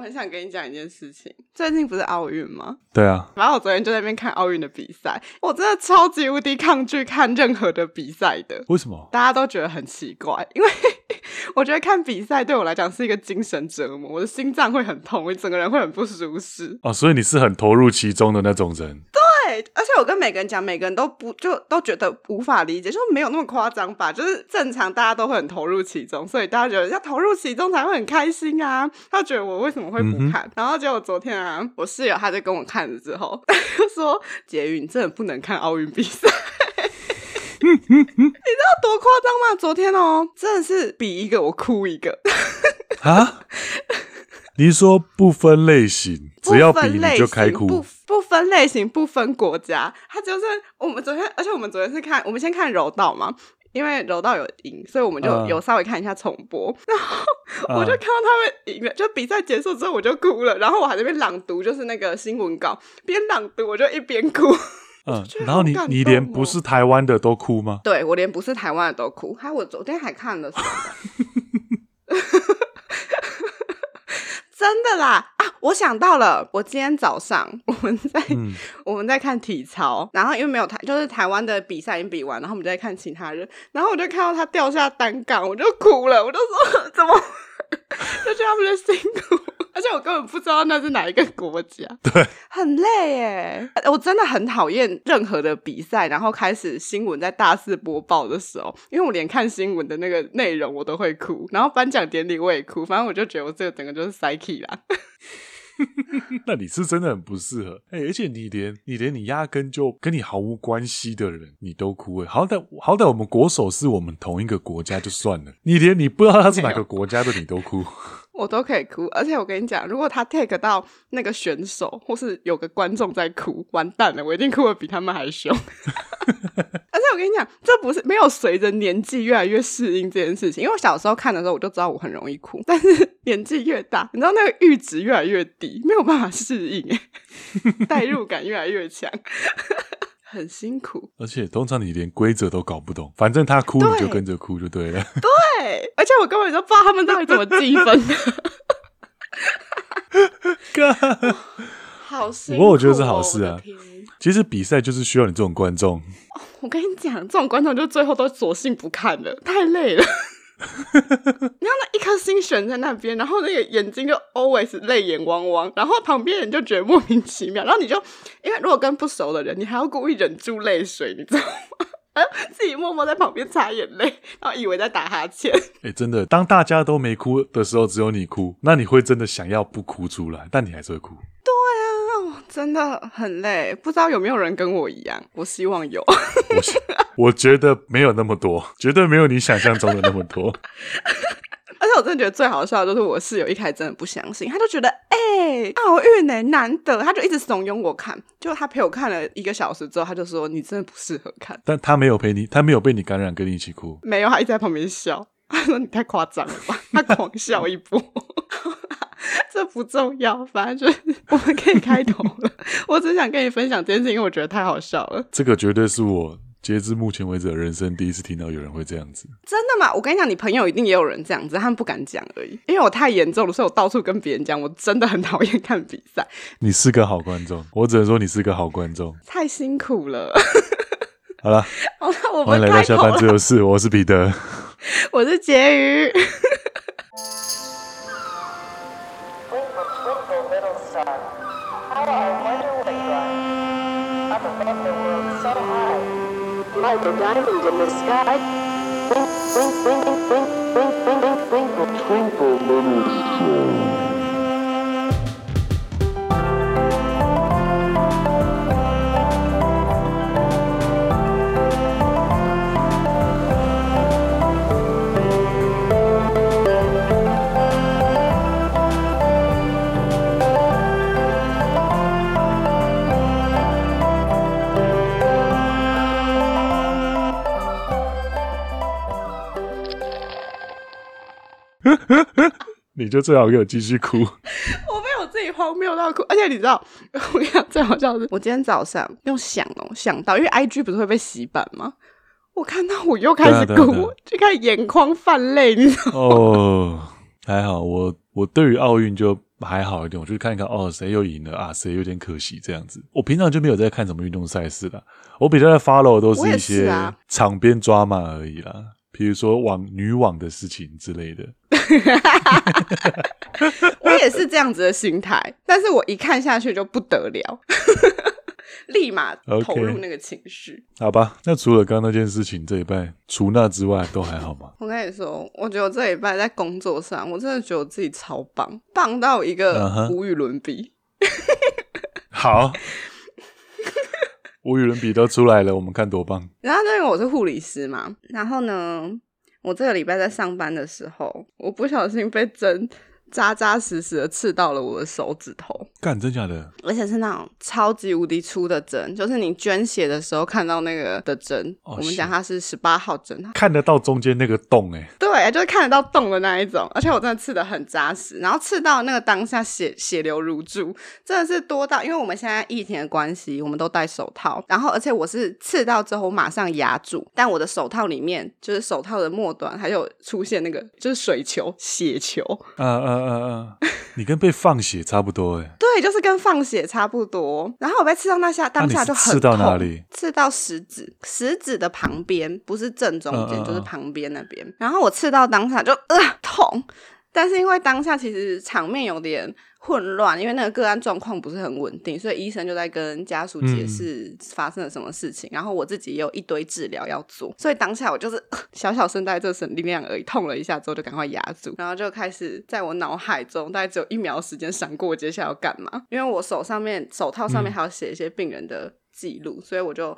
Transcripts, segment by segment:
我很想跟你讲一件事情。最近不是奥运吗？对啊。然后我昨天就在那边看奥运的比赛，我真的超级无敌抗拒看任何的比赛的。为什么？大家都觉得很奇怪，因为 我觉得看比赛对我来讲是一个精神折磨，我的心脏会很痛，我整个人会很不舒适。哦，所以你是很投入其中的那种人。对，而且我跟每个人讲，每个人都不就都觉得无法理解，就没有那么夸张吧？就是正常大家都会很投入其中，所以大家觉得要投入其中才会很开心啊。他觉得我为什么会不看？嗯、然后结果昨天啊，我室友他就跟我看了之后，他就说：“婕妤，你真的不能看奥运比赛。”你知道多夸张吗？昨天哦，真的是比一个我哭一个啊！你是说不分类型，只要比你就开哭，不不分类型，不分国家，他就是我们昨天，而且我们昨天是看，我们先看柔道嘛。因为柔道有赢，所以我们就有稍微看一下重播。Uh, 然后我就看到他们赢了，uh, 就比赛结束之后我就哭了。然后我还在那边朗读，就是那个新闻稿，边朗读我就一边哭。嗯，然后你你连不是台湾的都哭吗？对，我连不是台湾的都哭。还有我昨天还看了什么？真的啦啊！我想到了，我今天早上我们在、嗯、我们在看体操，然后因为没有台，就是台湾的比赛已经比完，然后我们就在看其他人，然后我就看到他掉下单杠，我就哭了，我就说 怎么，就觉得他们的辛苦。而且我根本不知道那是哪一个国家，对，很累耶。我真的很讨厌任何的比赛，然后开始新闻在大肆播报的时候，因为我连看新闻的那个内容我都会哭，然后颁奖典礼我也哭，反正我就觉得我这个整个就是 psyche 啦。那你是真的很不适合，哎、欸，而且你连你连你压根就跟你毫无关系的人，你都哭哎，好歹好歹我们国手是我们同一个国家就算了，你连你不知道他是哪个国家的你都哭。我都可以哭，而且我跟你讲，如果他 take 到那个选手，或是有个观众在哭，完蛋了，我一定哭得比他们还凶。跟你讲，这不是没有随着年纪越来越适应这件事情，因为我小时候看的时候，我就知道我很容易哭，但是年纪越大，你知道那个阈值越来越低，没有办法适应，代入感越来越强。很辛苦，而且通常你连规则都搞不懂，反正他哭你就跟着哭就对了。对，而且我根本就不知道他们到底怎么计分的。不过我觉得是好事啊。其实比赛就是需要你这种观众。我跟你讲，这种观众就最后都索性不看了，太累了。你看那一颗心悬在那边，然后那个眼睛就 always 泪眼汪汪，然后旁边人就觉得莫名其妙，然后你就因为如果跟不熟的人，你还要故意忍住泪水，你知道吗？自己默默在旁边擦眼泪，然后以为在打哈欠。哎、欸，真的，当大家都没哭的时候，只有你哭，那你会真的想要不哭出来，但你还是会哭。对啊，真的很累，不知道有没有人跟我一样？我希望有。我，我觉得没有那么多，绝对没有你想象中的那么多。而且我真的觉得最好笑的就是我室友一开始真的不相信，他就觉得哎、欸，奥运呢难得，他就一直怂恿我看。就他陪我看了一个小时之后，他就说你真的不适合看。但他没有陪你，他没有被你感染，跟你一起哭。没有，他一直在旁边笑。他说你太夸张了吧，他狂笑一波。这不重要，反正就是 我们可以开头了。我只想跟你分享这件事情，因为我觉得太好笑了。这个绝对是我。截至目前为止的，人生第一次听到有人会这样子。真的吗？我跟你讲，你朋友一定也有人这样子，他们不敢讲而已。因为我太严重了，所以我到处跟别人讲，我真的很讨厌看比赛。你是个好观众，我只能说你是个好观众。太辛苦了。好了，好了，我们欢迎来到下班自由室，我是彼得，我是婕妤。I wonder. Up above the world so high. Like a diamond in the sky. Blink, blink, blink, blink, blink, blink, blink, blink. 就最好给我继续哭。我被我自己荒谬到哭，而且你知道，我跟你讲最好笑的是，我今天早上用想哦想到，因为 IG 不是会被洗版吗？我看到我又开始哭，啊啊啊、就开始眼眶泛泪，你知道吗？哦，还好，我我对于奥运就还好一点，我就看一看哦，谁又赢了啊？谁有点可惜这样子。我平常就没有在看什么运动赛事啦，我比较在 follow 都是一些场边抓马而已啦，比如说网女网的事情之类的。我也是这样子的心态，但是我一看下去就不得了。立马投入那个情绪，okay. 好吧？那除了刚刚那件事情，这一拜除那之外都还好吗？我跟你说，我觉得我这一拜在工作上，我真的觉得我自己超棒，棒到一个无与伦比。Uh -huh. 好，无与伦比都出来了，我们看多棒。然后，因为我是护理师嘛，然后呢，我这个礼拜在上班的时候，我不小心被针。扎扎实实的刺到了我的手指头，干，真假的？而且是那种超级无敌粗的针，就是你捐血的时候看到那个的针。Oh, 我们讲它是十八号针，看得到中间那个洞哎。对，就是看得到洞的那一种。而且我真的刺的很扎实，然后刺到那个当下血血流如注，真的是多到，因为我们现在疫情的关系，我们都戴手套。然后而且我是刺到之后我马上压住，但我的手套里面就是手套的末端还有出现那个就是水球血球。嗯嗯。嗯嗯，你跟被放血差不多哎。对，就是跟放血差不多。然后我被刺到那下，当下就很痛。刺到哪里？刺到食指，食指的旁边，不是正中间，嗯嗯嗯，就是旁边那边。然后我刺到当下就呃痛，但是因为当下其实场面有点。混乱，因为那个个案状况不是很稳定，所以医生就在跟家属解释发生了什么事情。嗯、然后我自己也有一堆治疗要做，所以当下我就是 小小声带这省力量而已，痛了一下之后就赶快压住，然后就开始在我脑海中大概只有一秒时间闪过接下来要干嘛，因为我手上面手套上面还要写一些病人的记录、嗯，所以我就。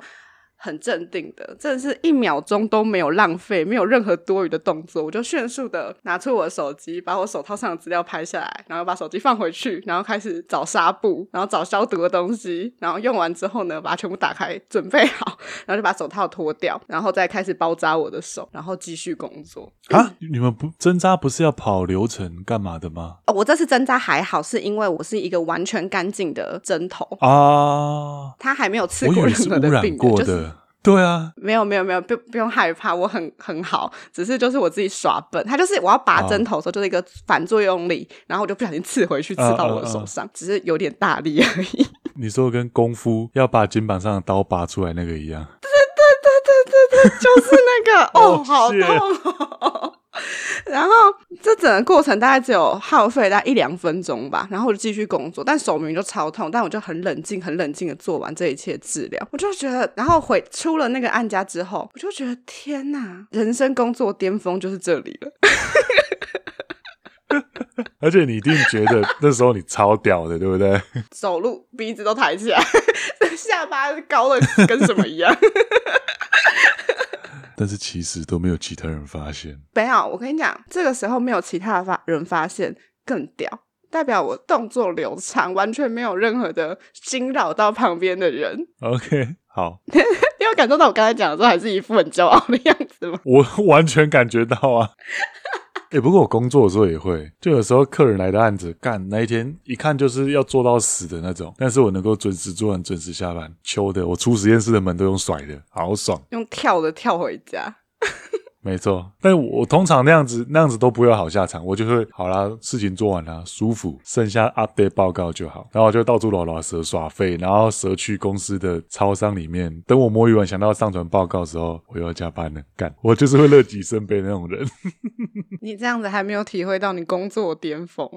很镇定的，真的是一秒钟都没有浪费，没有任何多余的动作，我就迅速的拿出我的手机，把我手套上的资料拍下来，然后把手机放回去，然后开始找纱布，然后找消毒的东西，然后用完之后呢，把它全部打开，准备好，然后就把手套脱掉，然后再开始包扎我的手，然后继续工作。啊，你们不针扎不是要跑流程干嘛的吗？哦，我这次针扎还好，是因为我是一个完全干净的针头啊，他还没有刺过任何的病人，就是。对啊，没有没有没有，不不用害怕，我很很好，只是就是我自己耍笨，他就是我要拔针头的时候，就是一个反作用力，啊，然后我就不小心刺回去，刺到我的手上，啊啊啊，只是有点大力而已。你说跟功夫要把肩膀上的刀拔出来那个一样？就是那个哦，哦，好痛哦。然后这整个过程大概只有耗费大概一两分钟吧，然后我就继续工作，但手明明就超痛，但我就很冷静、很冷静的做完这一切治疗。我就觉得，然后回出了那个案家之后，我就觉得天哪，人生工作巅峰就是这里了。而且你一定觉得那时候你超屌的，对不对？走路鼻子都抬起来，下巴高的跟什么一样。但是其实都没有其他人发现。没有，我跟你讲，这个时候没有其他的人发现更屌，代表我动作流畅，完全没有任何的惊扰到旁边的人。OK，好。你有感受到我刚才讲的时候，还是一副很骄傲的样子吗？我完全感觉到啊。哎、不过我工作的时候也会，就有时候客人来的案子干那一天，一看就是要做到死的那种，但是我能够准时做完，准时下班，求的我出实验室的门都用甩的，好爽，用跳的跳回家。没错，但我通常那样子那样子都不会有好下场，我就会好啦，事情做完啦，舒服，剩下 update 报告就好，然后我就到处拉拉蛇耍废，然后蛇去公司的超商里面，等我摸鱼完想到上传报告的时候，我又要加班了，干，我就是会乐极生悲那种人。你这样子还没有体会到你工作的巅峰，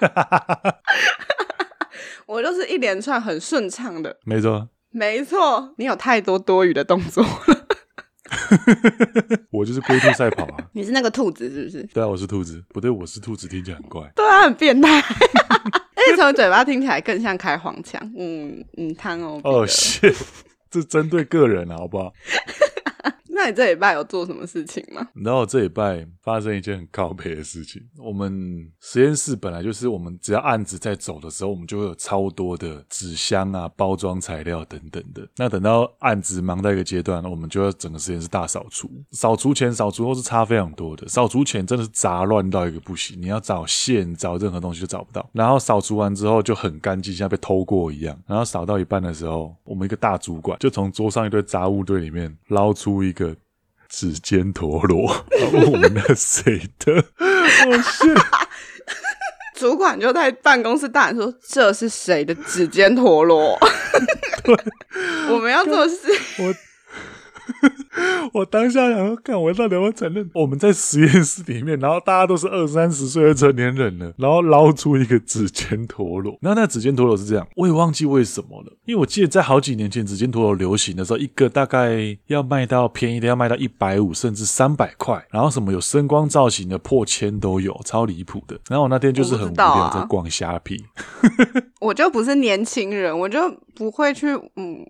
我就是一连串很顺畅的，没错，没错，你有太多多余的动作了。我就是龟兔赛跑啊！你是那个兔子是不是？对啊，我是兔子。不对，我是兔子，听起来很怪。对啊，很变态。而 且从嘴巴听起来更像开黄腔。嗯嗯，汤哦。哦，是，这针对个人啊，好不好？那你这礼拜有做什么事情吗？然后这礼拜发生一件很靠北的事情。我们实验室本来就是我们只要案子在走的时候，我们就会有超多的纸箱啊、包装材料等等的。那等到案子忙到一个阶段，我们就要整个实验室大扫除。扫除前、扫除后是差非常多的。扫除前真的是杂乱到一个不行，你要找线、找任何东西都找不到。然后扫除完之后就很干净，像被偷过一样。然后扫到一半的时候，我们一个大主管就从桌上一堆杂物堆里面捞出一个。指尖陀螺，我们的谁的？我是，主管就在办公室大喊说：“这是谁的指尖陀螺？”，我们要做事。我。我当下想说，看我到底要不要承认？我们在实验室里面，然后大家都是二三十岁的成年人了，然后捞出一个指尖陀螺。然后那指尖陀螺是这样，我也忘记为什么了。因为我记得在好几年前，指尖陀螺流行的时候，一个大概要卖到便宜的要卖到一百五甚至三百块，然后什么有声光造型的破千都有，超离谱的。然后我那天就是很无聊在逛虾皮，我就不是年轻人，我就不会去，嗯，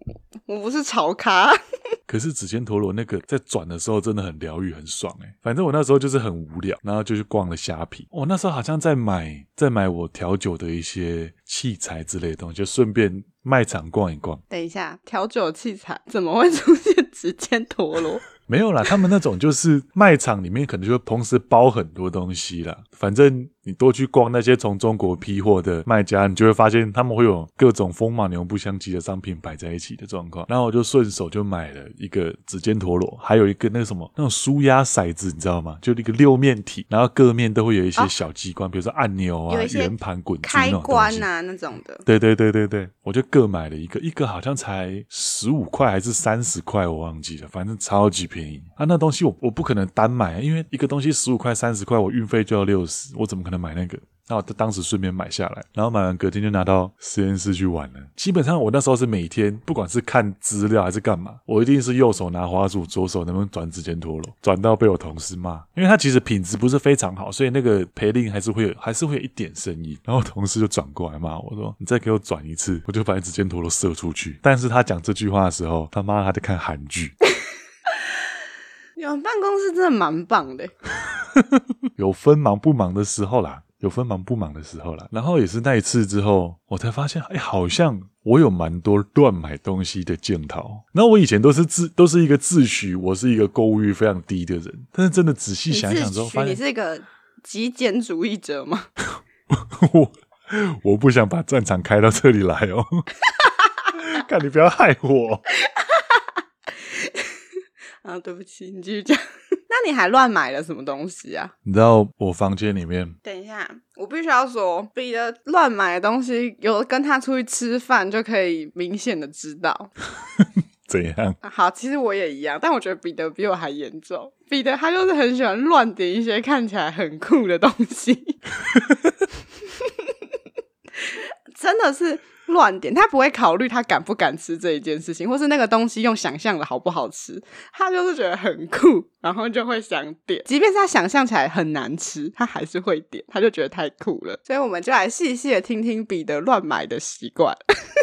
我不是潮咖。可是指尖陀螺那个在转的时候真的很疗愈，很爽哎！反正我那时候就是很无聊，然后就去逛了虾皮。我那时候好像在买，在买我调酒的一些器材之类的东西，就顺便卖场逛一逛。等一下，调酒器材怎么会出现指尖陀螺？没有啦，他们那种就是卖场里面可能就同时包很多东西啦。反正你多去逛那些从中国批货的卖家，你就会发现他们会有各种风马牛不相及的商品摆在一起的状况。然后我就顺手就买了一个指尖陀螺，还有一个那个什么那种舒压骰子，你知道吗？就那个六面体，然后各面都会有一些小机关，哦、比如说按钮啊、圆盘、滚珠开关啊那种的。对对对对对，我就各买了一个，一个好像才十五块还是三十块，我忘记了，反正超级便宜啊！那东西我我不可能单买，因为一个东西十五块、三十块，我运费就要六十。我怎么可能买那个？那我当时顺便买下来，然后买完隔天就拿到实验室去玩了。基本上我那时候是每天，不管是看资料还是干嘛，我一定是右手拿滑鼠，左手能不能转指尖陀螺，转到被我同事骂，因为他其实品质不是非常好，所以那个培令还是会有，还是会有一点声音。然后同事就转过来骂我说：“你再给我转一次，我就把指尖陀螺射出去。”但是他讲这句话的时候，他妈还在看韩剧。有办公室真的蛮棒的。有分忙不忙的时候啦，有分忙不忙的时候啦。然后也是那一次之后，我才发现，哎、欸，好像我有蛮多乱买东西的镜头。然后我以前都是自都是一个自诩我是一个购物欲非常低的人，但是真的仔细想想之后，发现你是一个极简主义者吗？我我不想把战场开到这里来哦，看你不要害我。啊，对不起，你继续讲。那你还乱买了什么东西啊？你知道我房间里面……等一下，我必须要说，彼得乱买的东西，有跟他出去吃饭就可以明显的知道。怎样？好，其实我也一样，但我觉得彼得比我还严重。彼得他就是很喜欢乱点一些看起来很酷的东西，真的是。乱点，他不会考虑他敢不敢吃这一件事情，或是那个东西用想象的好不好吃，他就是觉得很酷，然后就会想点，即便是他想象起来很难吃，他还是会点，他就觉得太酷了。所以我们就来细细的听听彼得乱买的习惯。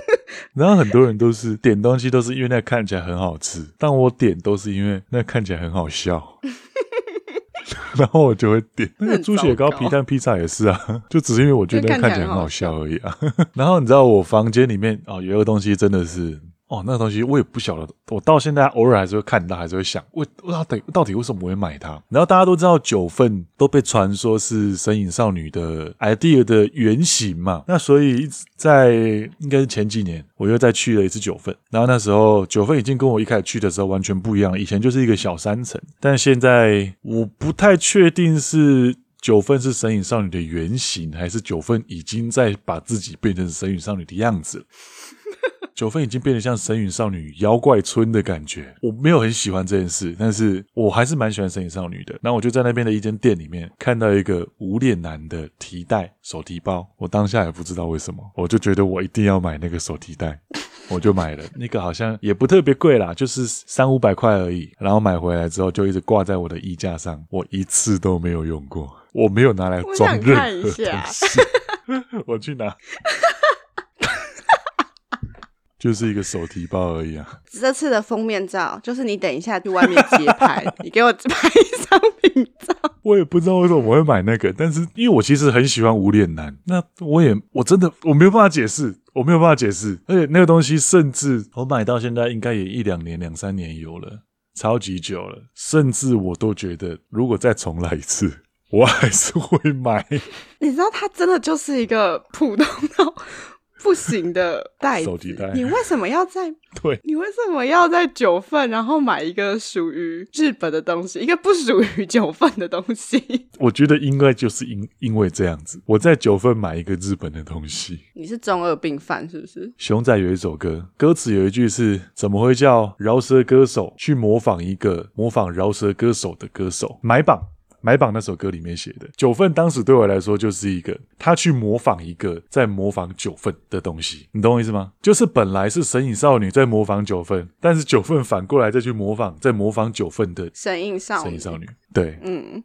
然后很多人都是点东西都是因为那看起来很好吃，但我点都是因为那看起来很好笑。然后我就会点那个猪血糕、皮蛋披萨也是啊，就只是因为我觉得看起来很好笑而已啊。然后你知道我房间里面哦，有一个东西真的是。哦，那个东西我也不晓得，我到现在偶尔还是会看到，还是会想，为到底到底为什么我会买它？然后大家都知道九份都被传说是神隐少女的 idea 的原型嘛，那所以在应该是前几年，我又再去了一次九份，然后那时候九份已经跟我一开始去的时候完全不一样，以前就是一个小山城，但现在我不太确定是九份是神隐少女的原型，还是九份已经在把自己变成神隐少女的样子了。九份已经变得像神隐少女妖怪村的感觉，我没有很喜欢这件事，但是我还是蛮喜欢神隐少女的。然后我就在那边的一间店里面看到一个无脸男的提袋手提包，我当下也不知道为什么，我就觉得我一定要买那个手提袋，我就买了。那个好像也不特别贵啦，就是三五百块而已。然后买回来之后就一直挂在我的衣架上，我一次都没有用过，我没有拿来装任何东西。我，我去拿。就是一个手提包而已啊！这次的封面照就是你等一下去外面街拍，你给我拍商品照。我也不知道为什么我会买那个，但是因为我其实很喜欢无脸男，那我也我真的我没有办法解释，我没有办法解释。而且那个东西甚至我买到现在应该也一两年、两三年有了，超级久了。甚至我都觉得，如果再重来一次，我还是会买。你知道，它真的就是一个普通到。不行的袋子。手提袋。你为什么要在？对，你为什么要在九份，然后买一个属于日本的东西，一个不属于九份的东西？我觉得应该就是因因为这样子，我在九份买一个日本的东西。你是中二病犯是不是？熊仔有一首歌，歌词有一句是：怎么会叫饶舌歌手去模仿一个模仿饶舌歌手的歌手？买榜。买榜那首歌里面写的九份，当时对我来说就是一个他去模仿一个在模仿九份的东西，你懂我意思吗？就是本来是神隐少女在模仿九份，但是九份反过来再去模仿，在模仿九份的神隐少女。神隐少女，对，嗯，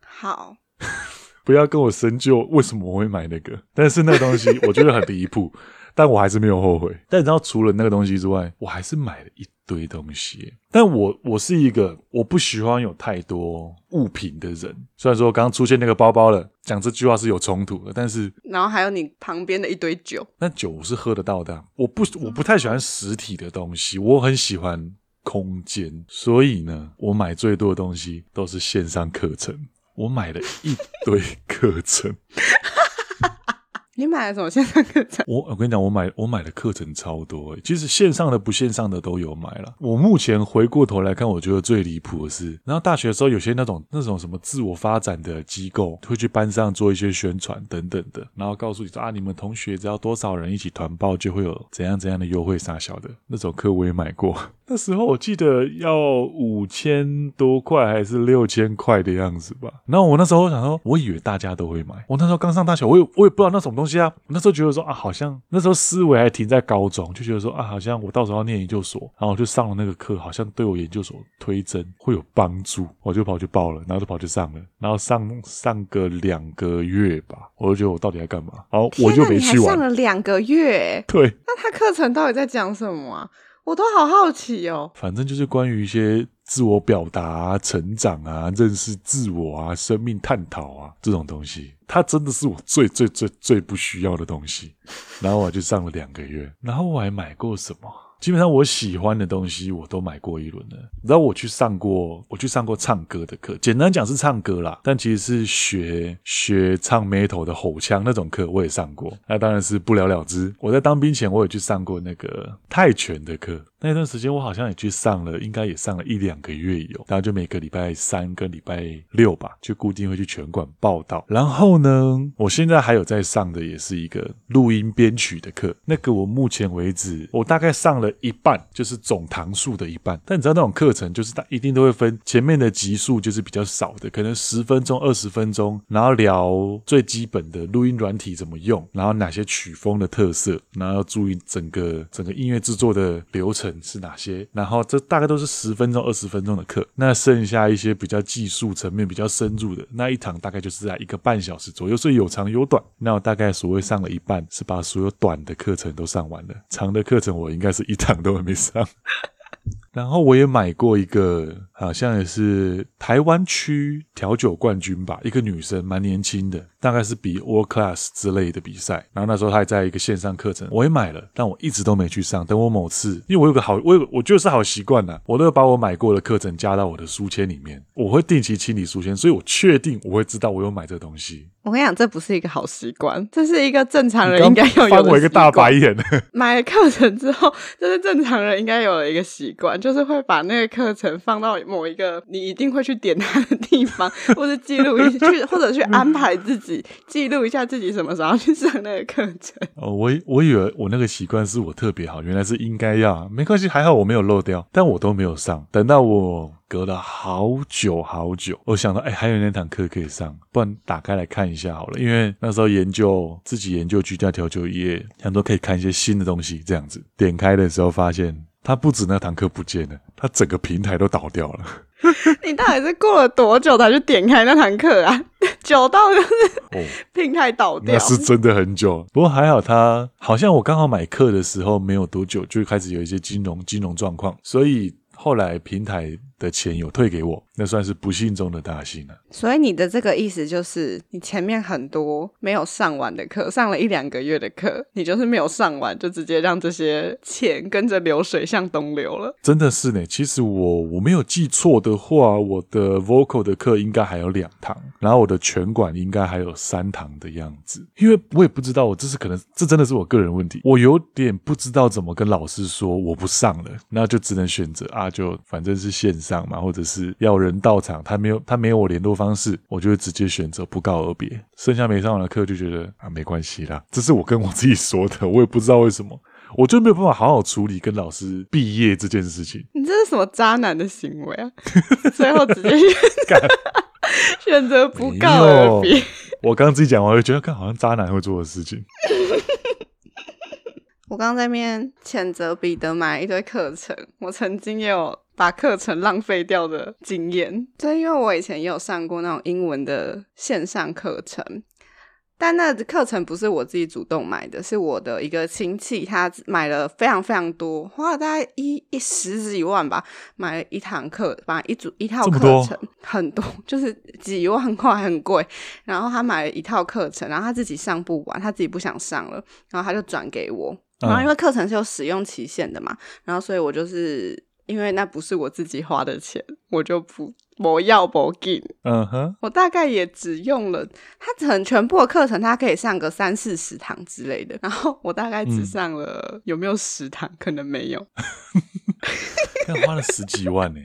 好，不要跟我深究为什么我会买那个，但是那个东西我觉得很离谱，但我还是没有后悔。但你知道，除了那个东西之外，我还是买了一堆东西。但我我是一个我不喜欢有太多物品的人。虽然说刚刚出现那个包包了，讲这句话是有冲突的，但是然后还有你旁边的一堆酒，那酒是喝得到的。我不我不太喜欢实体的东西，我很喜欢空间。所以呢，我买最多的东西都是线上课程。我买了一堆课程。你买了什么线上课程？我我跟你讲，我买我买的课程超多诶，其实线上的不线上的都有买了。我目前回过头来看，我觉得最离谱的是，然后大学的时候有些那种那种什么自我发展的机构会去班上做一些宣传等等的，然后告诉你说啊，你们同学只要多少人一起团报就会有怎样怎样的优惠啥小的那种课我也买过。那时候我记得要五千多块还是六千块的样子吧。然后我那时候想说，我以为大家都会买。我那时候刚上大学，我也我也不知道那什么东西啊。我那时候觉得说啊，好像那时候思维还停在高中，就觉得说啊，好像我到时候要念研究所，然后我就上了那个课，好像对我研究所推甄会有帮助，我就跑去报了，然后就跑去上了，然后上上个两个月吧，我就觉得我到底在干嘛？然后我就没去完。上了两个月，对。那他课程到底在讲什么啊？我都好好奇哦，反正就是关于一些自我表达啊、成长啊、认识自我啊、生命探讨啊这种东西，它真的是我最最最最不需要的东西。然后我就上了两个月，然后我还买过什么？基本上我喜欢的东西我都买过一轮了。然后我去上过，我去上过唱歌的课，简单讲是唱歌啦，但其实是学学唱 metal 的吼腔那种课，我也上过。那当然是不了了之。我在当兵前，我也去上过那个泰拳的课。那段时间我好像也去上了，应该也上了一两个月有，然后就每个礼拜三跟礼拜六吧，就固定会去拳馆报道。然后呢，我现在还有在上的也是一个录音编曲的课，那个我目前为止我大概上了一半，就是总堂数的一半。但你知道那种课程就是它一定都会分前面的集数就是比较少的，可能十分钟、二十分钟，然后聊最基本的录音软体怎么用，然后哪些曲风的特色，然后要注意整个整个音乐制作的流程。是哪些？然后这大概都是十分钟、二十分钟的课。那剩下一些比较技术层面比较深入的那一堂，大概就是在一个半小时左右，所以有长有短。那我大概所谓上了一半，是把所有短的课程都上完了，长的课程我应该是一场都还没上。然后我也买过一个，好像也是台湾区调酒冠军吧，一个女生，蛮年轻的，大概是比 World Class 之类的比赛。然后那时候她还在一个线上课程，我也买了，但我一直都没去上。等我某次，因为我有个好，我有我就是好习惯呐，我都会把我买过的课程加到我的书签里面，我会定期清理书签，所以我确定我会知道我有买这东西。我跟你讲，这不是一个好习惯，这是一个正常人应该要有的。翻我一个大白眼。买了课程之后，这是正常人应该有的一个习惯，就是会把那个课程放到某一个你一定会去点它的地方，或者记录一去，或者去安排自己记录一下自己什么时候去上那个课程。哦，我我以为我那个习惯是我特别好，原来是应该要，没关系，还好我没有漏掉，但我都没有上，等到我。隔了好久好久，我想到，哎，还有那堂课可以上，不然打开来看一下好了。因为那时候研究自己研究居家调酒业，很多可以看一些新的东西。这样子点开的时候，发现它不止那堂课不见了，他整个平台都倒掉了。你到底是过了多久才去点开那堂课啊？久到就是平台倒掉。哦，那是真的很久。不过还好，他好像我刚好买课的时候没有多久，就开始有一些金融金融状况，所以后来平台。的钱有退给我，那算是不幸中的大幸了。所以你的这个意思就是，你前面很多没有上完的课，上了一两个月的课，你就是没有上完，就直接让这些钱跟着流水向东流了。真的是呢，其实我我没有记错的话，我的 vocal 的课应该还有两堂，然后我的拳馆应该还有三堂的样子。因为我也不知道，我这是可能，这真的是我个人问题，我有点不知道怎么跟老师说我不上了，那就只能选择啊，就反正是线上嘛，或者是要人。人到场，他没有他没有我联络方式，我就会直接选择不告而别。剩下没上完的课就觉得啊，没关系啦，这是我跟我自己说的，我也不知道为什么，我就没有办法好好处理跟老师毕业这件事情。你这是什么渣男的行为啊？最后直接选 选择不告而别。我刚刚自己讲完，我就觉得看好像渣男会做的事情。我刚刚在那边谴责彼得买一堆课程，我曾经也有把课程浪费掉的经验。就因为我以前也有上过那种英文的线上课程，但那课程不是我自己主动买的，是我的一个亲戚，他买了非常非常多，花了大概一一十几万吧，买了一堂课，买一组一套课程，多很多，就是几万块，很贵。然后他买了一套课程，然后他自己上不完，他自己不想上了，然后他就转给我。然后因为课程是有使用期限的嘛，嗯、然后所以我就是因为那不是我自己花的钱，我就不我要不给。嗯哼，我大概也只用了他很全部的课程，他可以上个三四十堂之类的，然后我大概只上了、嗯、有没有十堂，可能没有。但花了十几万呢，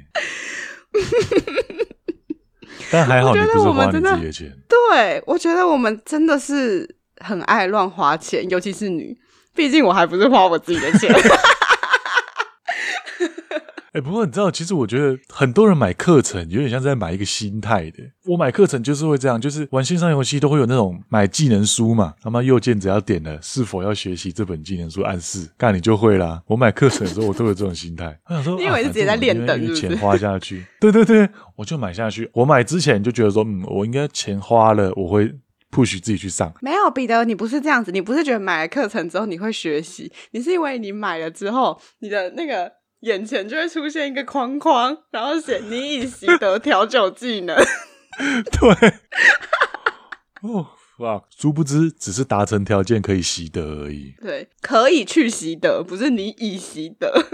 但还好你不是花你自己的钱。对，我觉得我们真的是很爱乱花钱，尤其是女。毕竟我还不是花我自己的钱。哎、欸，不过你知道，其实我觉得很多人买课程有点像是在买一个心态的。我买课程就是会这样，就是玩线上游戏都会有那种买技能书嘛，他妈右键只要点了是否要学习这本技能书，暗示，干你就会啦。我买课程的时候，我都有这种心态。我想说，你以为是直接在练等，是钱花下去？对对对，我就买下去。我买之前就觉得说，嗯，我应该钱花了，我会。不许自己去上，没有彼得，你不是这样子，你不是觉得买了课程之后你会学习，你是因为你买了之后，你的那个眼前就会出现一个框框，然后写你已习得调酒技能。对，哦哇，殊不知只是达成条件可以习得而已。对，可以去习得，不是你已习得。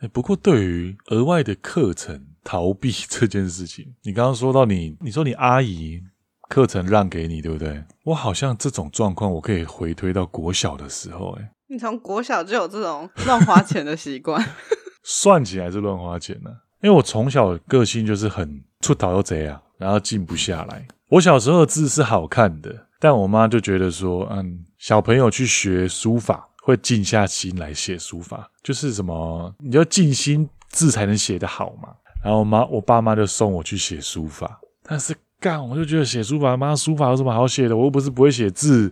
欸，不过对于额外的课程逃避这件事情，你刚刚说到你，你说你阿姨。课程让给你，对不对？我好像这种状况，我可以回推到国小的时候。哎，你从国小就有这种乱花钱的习惯？算起来是乱花钱呢、因为我从小个性就是很出逃又贼啊，然后静不下来。我小时候的字是好看的，但我妈就觉得说，嗯，小朋友去学书法会静下心来写书法，就是什么你要静心字才能写得好嘛。然后我妈我爸妈就送我去写书法，但是。干，我就觉得写书法，妈，书法有什么好写的？我又不是不会写字，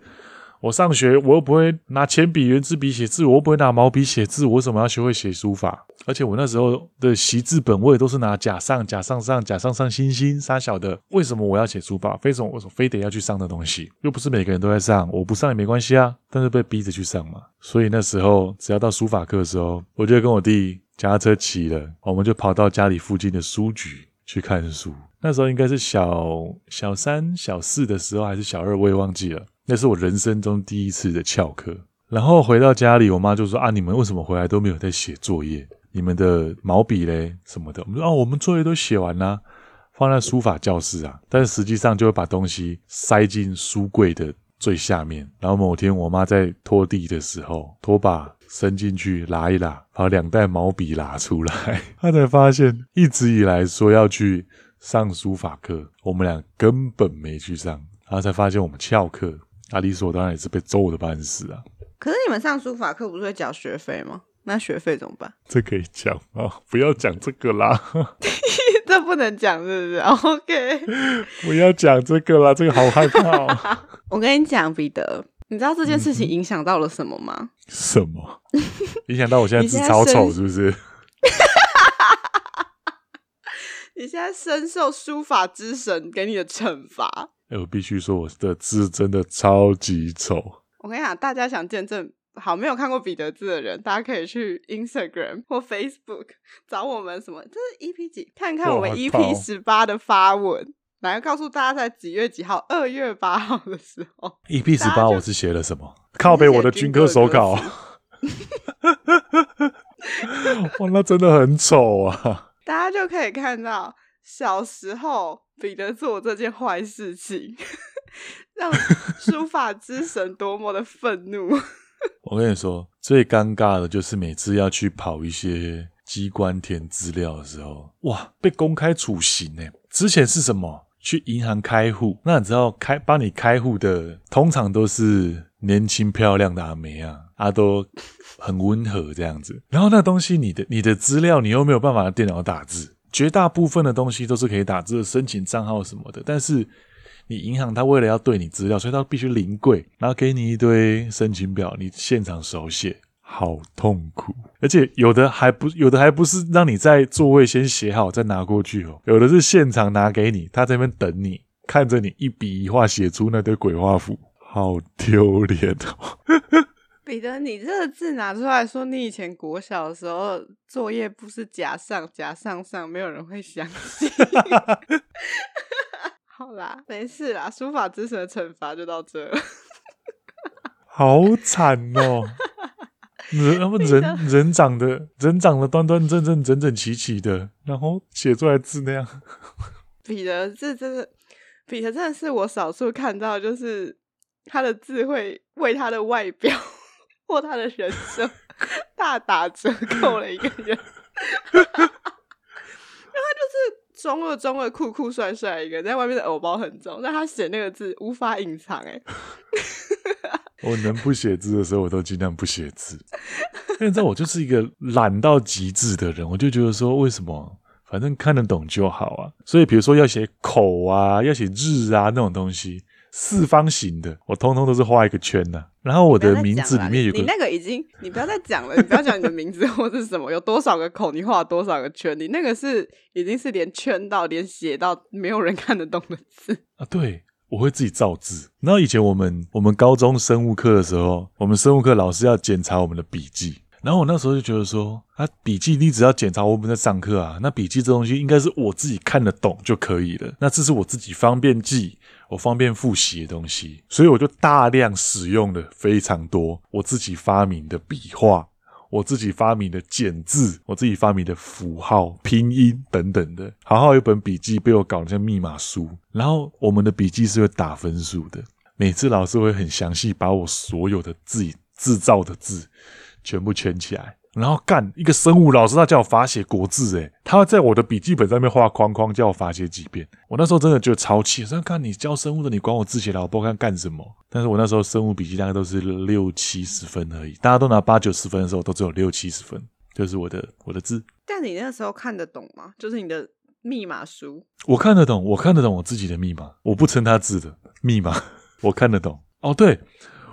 我上学我又不会拿铅笔、圆珠笔写字，我又不会拿毛笔写字，我为什么要学会写书法？而且我那时候的习字本，我也都是拿甲上、甲上上、甲上上星星杀小的。为什么我要写书法？非什么？为什么非得要去上的东西？又不是每个人都在上，我不上也没关系啊。但是被逼着去上嘛，所以那时候只要到书法课的时候，我就跟我弟脚踏车骑了，我们就跑到家里附近的书局去看书。那时候应该是小小三、小四的时候，还是小二，我也忘记了。那是我人生中第一次的翘课。然后回到家里，我妈就说：“啊，你们为什么回来都没有在写作业？你们的毛笔嘞什么的？”我们说：“哦，我们作业都写完啦，放在书法教室啊。”但实际上就会把东西塞进书柜的最下面。然后某天我妈在拖地的时候，拖把伸进去拉一拉，把两袋毛笔拿出来，她才发现一直以来说要去。上书法课，我们俩根本没去上，然后才发现我们翘课，阿理所当然也是被揍的半死啊。可是你们上书法课不是会缴学费吗？那学费怎么办？这可以讲啊，不要讲这个啦，这不能讲，是不是？OK，不要讲这个啦，这个好害怕哦。我跟你讲，彼得，你知道这件事情影响到了什么吗？嗯、什么？影响到我现在字超丑，是不是？你现在深受书法之神给你的惩罚。哎、欸，我必须说，我的字真的超级丑。我跟你讲，大家想见证好没有看过彼得字的人，大家可以去 Instagram 或 Facebook 找我们什么？这是 EP 几？看看我们 EP 十八的发文，来告诉大家在几月几号？二月八号的时候。EP 十八我是写了什么？靠背我的军歌手稿。哇，那真的很丑啊！大家就可以看到小时候彼得做这件坏事情，让书法之神多么的愤怒。我跟你说，最尴尬的就是每次要去跑一些机关填资料的时候，哇，被公开处刑呢。之前是什么？去银行开户，那你知道开帮你开户的，通常都是年轻漂亮的阿妹啊，阿、啊、都很温和这样子。然后那东西，你的你的资料，你又没有办法电脑打字，绝大部分的东西都是可以打字，申请账号什么的，但是。你银行他为了要对你资料，所以他必须临柜，然后给你一堆申请表，你现场手写，好痛苦。而且有的还不，有的还不是让你在座位先写好再拿过去哦，有的是现场拿给你，他在那边等你，看着你一笔一画写出那堆鬼画符，好丢脸哦。彼得，你这个字拿出来说，你以前国小的时候作业不是夹上夹上上，没有人会相信。好啦，没事啦，书法之神的惩罚就到这了。好惨哦！人他们人人长得人长得端端正正、整整齐齐的，然后写出来字那样。彼得这真的，彼得真的是我少数看到，就是他的字会为他的外表或他的人生大打折扣了一个人。因为他就是中二中二酷酷帅帅一个人，在外面的偶包很重，但他写那个字无法隐藏哎。我能不写字的时候，我都尽量不写字。因为你知道，我就是一个懒到极致的人，我就觉得说，为什么反正看得懂就好啊？所以比如说要写口啊，要写日啊那种东西。四方形的，我通通都是画一个圈的。然后我的名字里面有个，你那个已经，你不要再讲了，你不要讲你的名字或是什么，有多少个口，你画多少个圈，你那个是已经是连圈到连写到没有人看得懂的字啊。对，我会自己造字。然后以前我们我们高中生物课的时候，我们生物课老师要检查我们的笔记。然后我那时候就觉得说，啊，笔记你只要检查我们在上课啊，那笔记这东西应该是我自己看得懂就可以了。那这是我自己方便记、我方便复习的东西，所以我就大量使用了非常多我自己发明的笔画、我自己发明的简字、我自己发明的符号、拼音等等的。好好一本笔记被我搞得像密码书。然后我们的笔记是会打分数的，每次老师会很详细把我所有的自己制造的字。全部圈起来，然后干一个生物老师，他叫我罚写国字，诶，他在我的笔记本上面画框框，叫我罚写几遍。我那时候真的觉得超气，说看你教生物的，你管我字写了，我不知道干什么。但是我那时候生物笔记大概都是六七十分而已，大家都拿八九十分的时候，都只有六七十分，就是我的我的字。但你那时候看得懂吗？就是你的密码书，我看得懂，我看得懂我自己的密码，我不称他字的密码，我看得懂。哦，对，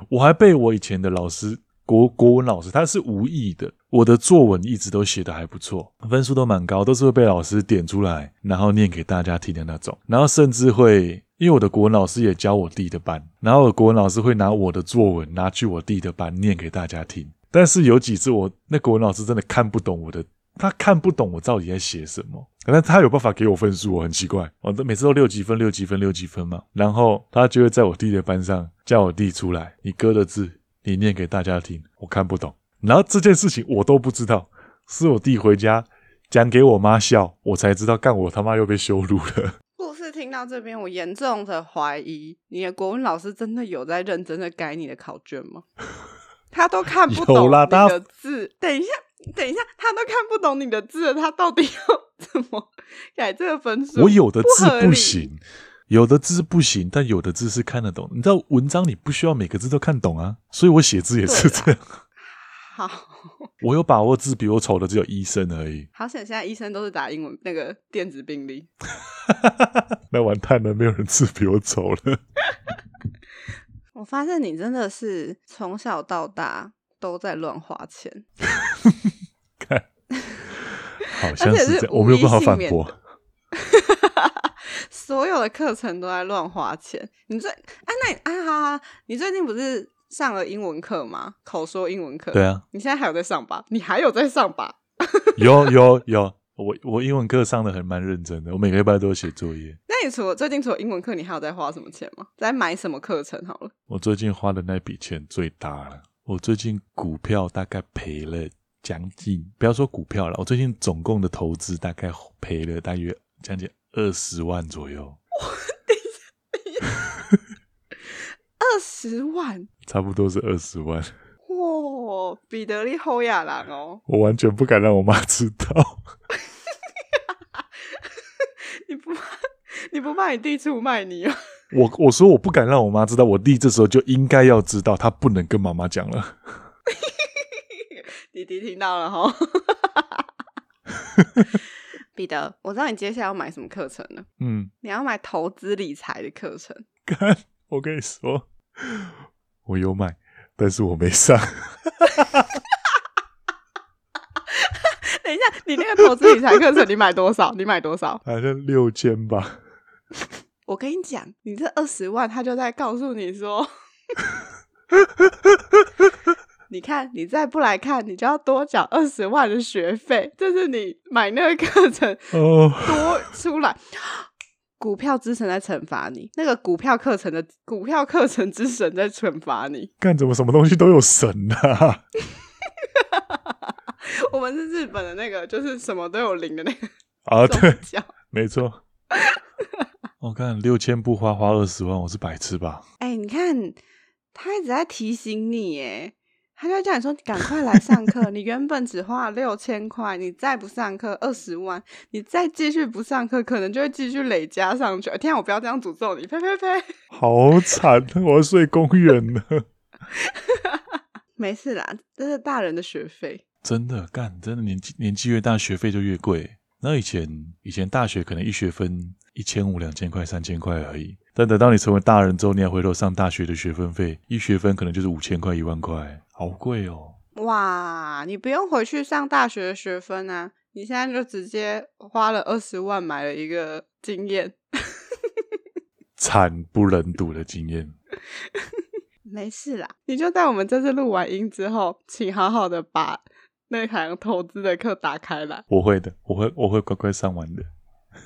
我还被我以前的老师。国国文老师他是无意的，我的作文一直都写得还不错，分数都蛮高，都是会被老师点出来，然后念给大家听的那种。然后甚至会，因为我的国文老师也教我弟的班，然后我的国文老师会拿我的作文拿去我弟的班念给大家听。但是有几次我那国文老师真的看不懂我的，他看不懂我到底在写什么，可能他有办法给我分数，我很奇怪，我都每次都六几分六几分六几分嘛，然后他就会在我弟的班上叫我弟出来，你哥的字。你念给大家听，我看不懂。然后这件事情我都不知道，是我弟回家讲给我妈笑，我才知道，干我他妈又被羞辱了。故事听到这边，我严重的怀疑你的国文老师真的有在认真的改你的考卷吗？他都看不懂你的字。等一下，等一下，他都看不懂你的字，他到底要怎么改这个分数？我有的字不行。有的字不行，但有的字是看得懂。你知道文章你不需要每个字都看懂啊，所以我写字也是这样。好，我有把握字比我丑的只有医生而已。好险，现在医生都是打英文那个电子病历。那完蛋了，没有人字比我丑了。我发现你真的是从小到大都在乱花钱。看，好像是这样，我没有办法反驳。所有的课程都在乱花钱。你最啊，那啊，好好，你最近不是上了英文课吗？口说英文课。对啊。你现在还有在上吧？你还有在上吧？有有有，我我英文课上的还蛮认真的，我每个礼拜都有写作业。那你除了最近除了英文课，你还有在花什么钱吗？在买什么课程？好了，我最近花的那笔钱最大了。我最近股票大概赔了将近，不要说股票了，我最近总共的投资大概赔了大约将近二十万左右。二十万，差不多是二十万。哇，彼得利后亚郎哦！我完全不敢让我妈知道。你不怕？你不怕你弟出卖你啊？我我说我不敢让我妈知道，我弟这时候就应该要知道，他不能跟妈妈讲了。弟弟听到了哈。彼得，我知道你接下来要买什么课程了。嗯，你要买投资理财的课程。干，我跟你说，我有买，但是我没上。等一下，你那个投资理财课程你买多少？你买多少？好像六千吧。我跟你讲，你这二十万，他就在告诉你说。你看，你再不来看，你就要多缴二十万的学费。这是你买那个课程多出来，股票之神在惩罚你。那个股票课程的股票课程之神在惩罚你。干怎么什么东西都有神啊？我们是日本的那个，就是什么都有灵的那个啊，对，没错。我看六千不花花二十万，我是白痴吧？哎、欸，你看他一直在提醒你，哎。他就叫你说：“赶快来上课！你原本只花了六千块，你再不上课二十万，你再继续不上课，可能就会继续累加上去。天啊，我不要这样诅咒你！呸呸呸！好惨，我要睡公园了。没事啦，这是大人的学费。真的干，真的年纪年纪越大，学费就越贵。那以前以前大学可能一学分一千五、两千块、三千块而已，但等到你成为大人之后，你要回头上大学的学分费，一学分可能就是五千块、一万块。”好贵哦！哇，你不用回去上大学的学分啊，你现在就直接花了二十万买了一个经验，惨不忍睹的经验。没事啦，你就在我们这次录完音之后，请好好的把那堂投资的课打开来。我会的，我会，我会乖乖上完的。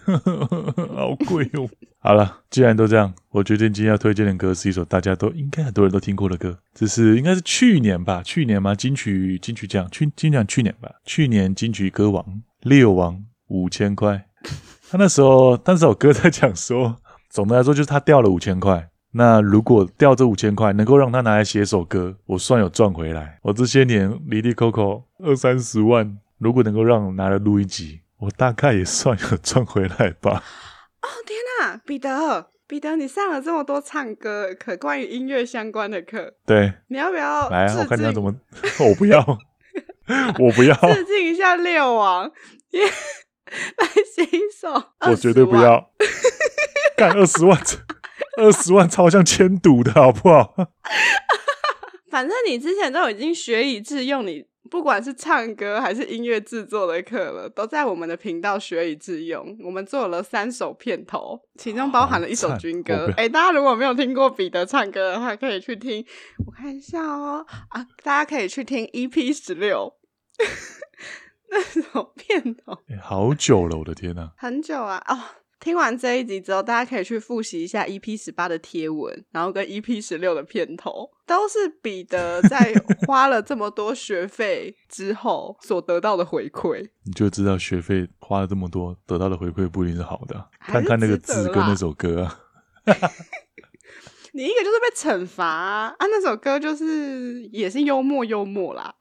好贵哦！好了，既然都这样，我决定今天要推荐的歌是一首大家都应该很多人都听过的歌，这是应该是去年吧？去年吗？金曲金曲奖去金奖去年吧？去年金曲歌王六王五千块，他那时候，那首歌在讲说，总的来说就是他掉了五千块。那如果掉这五千块能够让他拿来写首歌，我算有赚回来。我这些年哩哩扣扣二三十万，如果能够让拿来录一集。我大概也算有赚回来吧。哦天哪，彼得，彼得，你上了这么多唱歌课，关于音乐相关的课，对，你要不要来啊？我看你要怎么，我不要，我不要，致敬一下六王，耶，来写一首，我绝对不要，干二十万，二十万超像千赌的好不好？反正你之前都已经学以致用，你。不管是唱歌还是音乐制作的课了，都在我们的频道学以致用。我们做了三首片头，其中包含了一首军歌。哎、欸，大家如果没有听过彼得唱歌的话，可以去听。我看一下哦，啊，大家可以去听 EP 十六 那首片头。欸，好久了，我的天呐，很久啊，哦。听完这一集之后，大家可以去复习一下 EP 十八的贴文，然后跟 EP 十六的片头，都是彼得在 花了这么多学费之后所得到的回馈。你就知道学费花了这么多，得到的回馈不一定是好的。看看那个字跟那首歌啊，你一个就是被惩罚啊，啊，那首歌就是也是幽默幽默啦。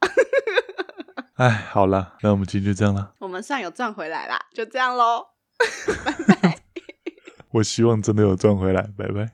哎，好了，那我们今天就这样了。我们算有赚回来啦，就这样喽。拜拜。我希望真的有赚回来，拜拜。